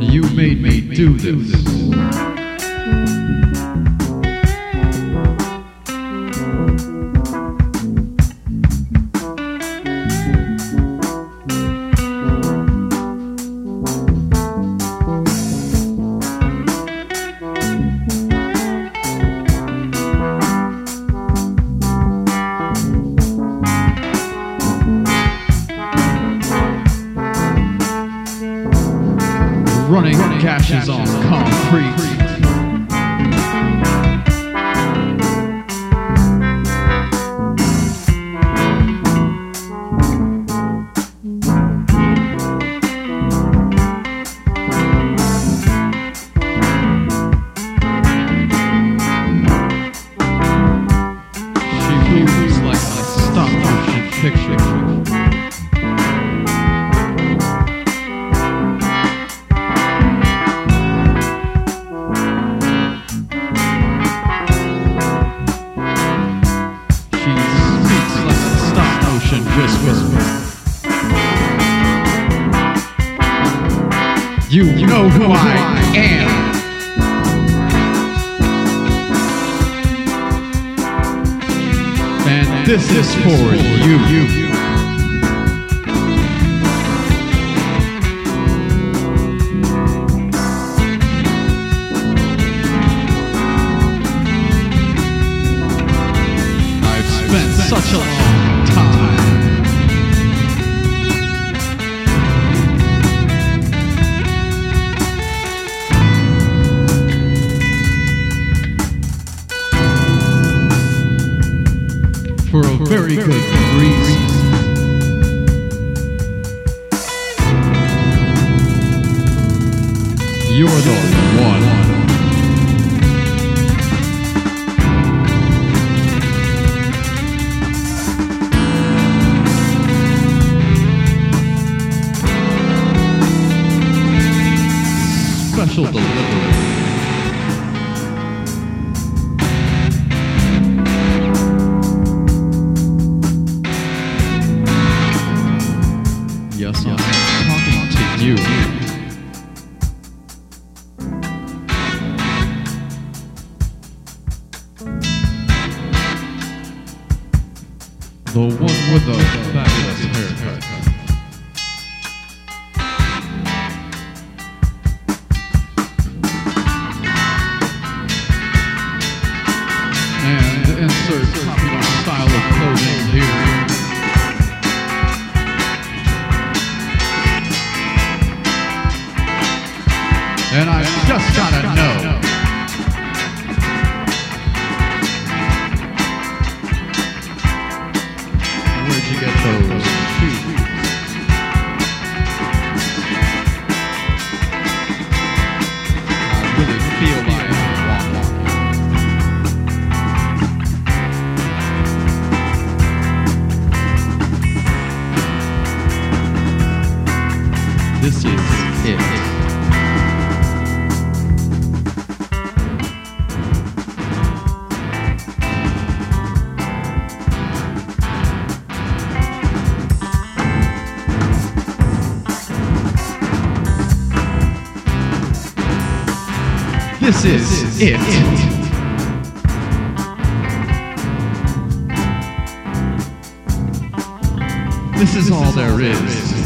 You made me do this. Running gashes on concrete. You, know who I am. And this is for you. I've spent such a long very good reason. You're the one. Special delivery. The one with the fabulous haircut. And insert popular style of clothing here. And I just gotta know. Where'd you get those shoes? This is it. This is all there is.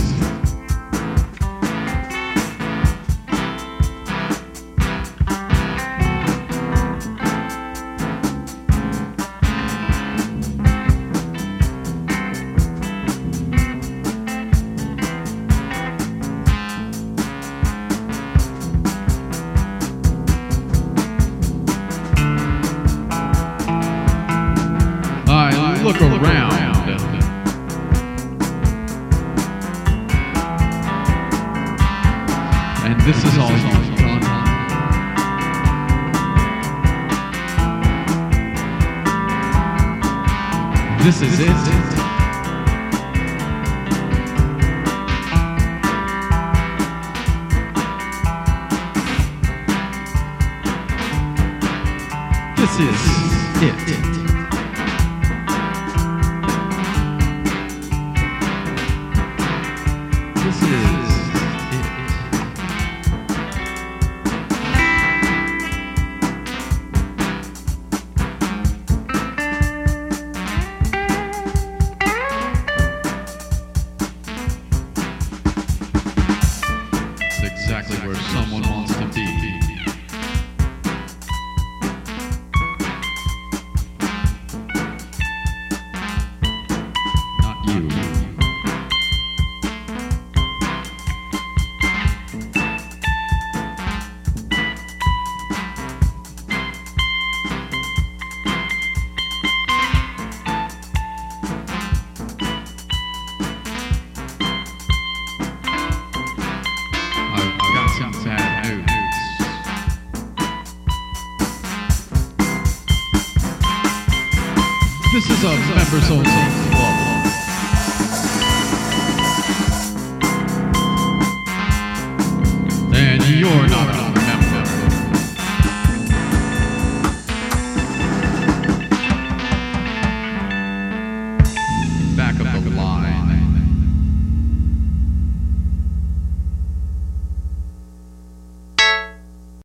This is it. This is it. This is This is a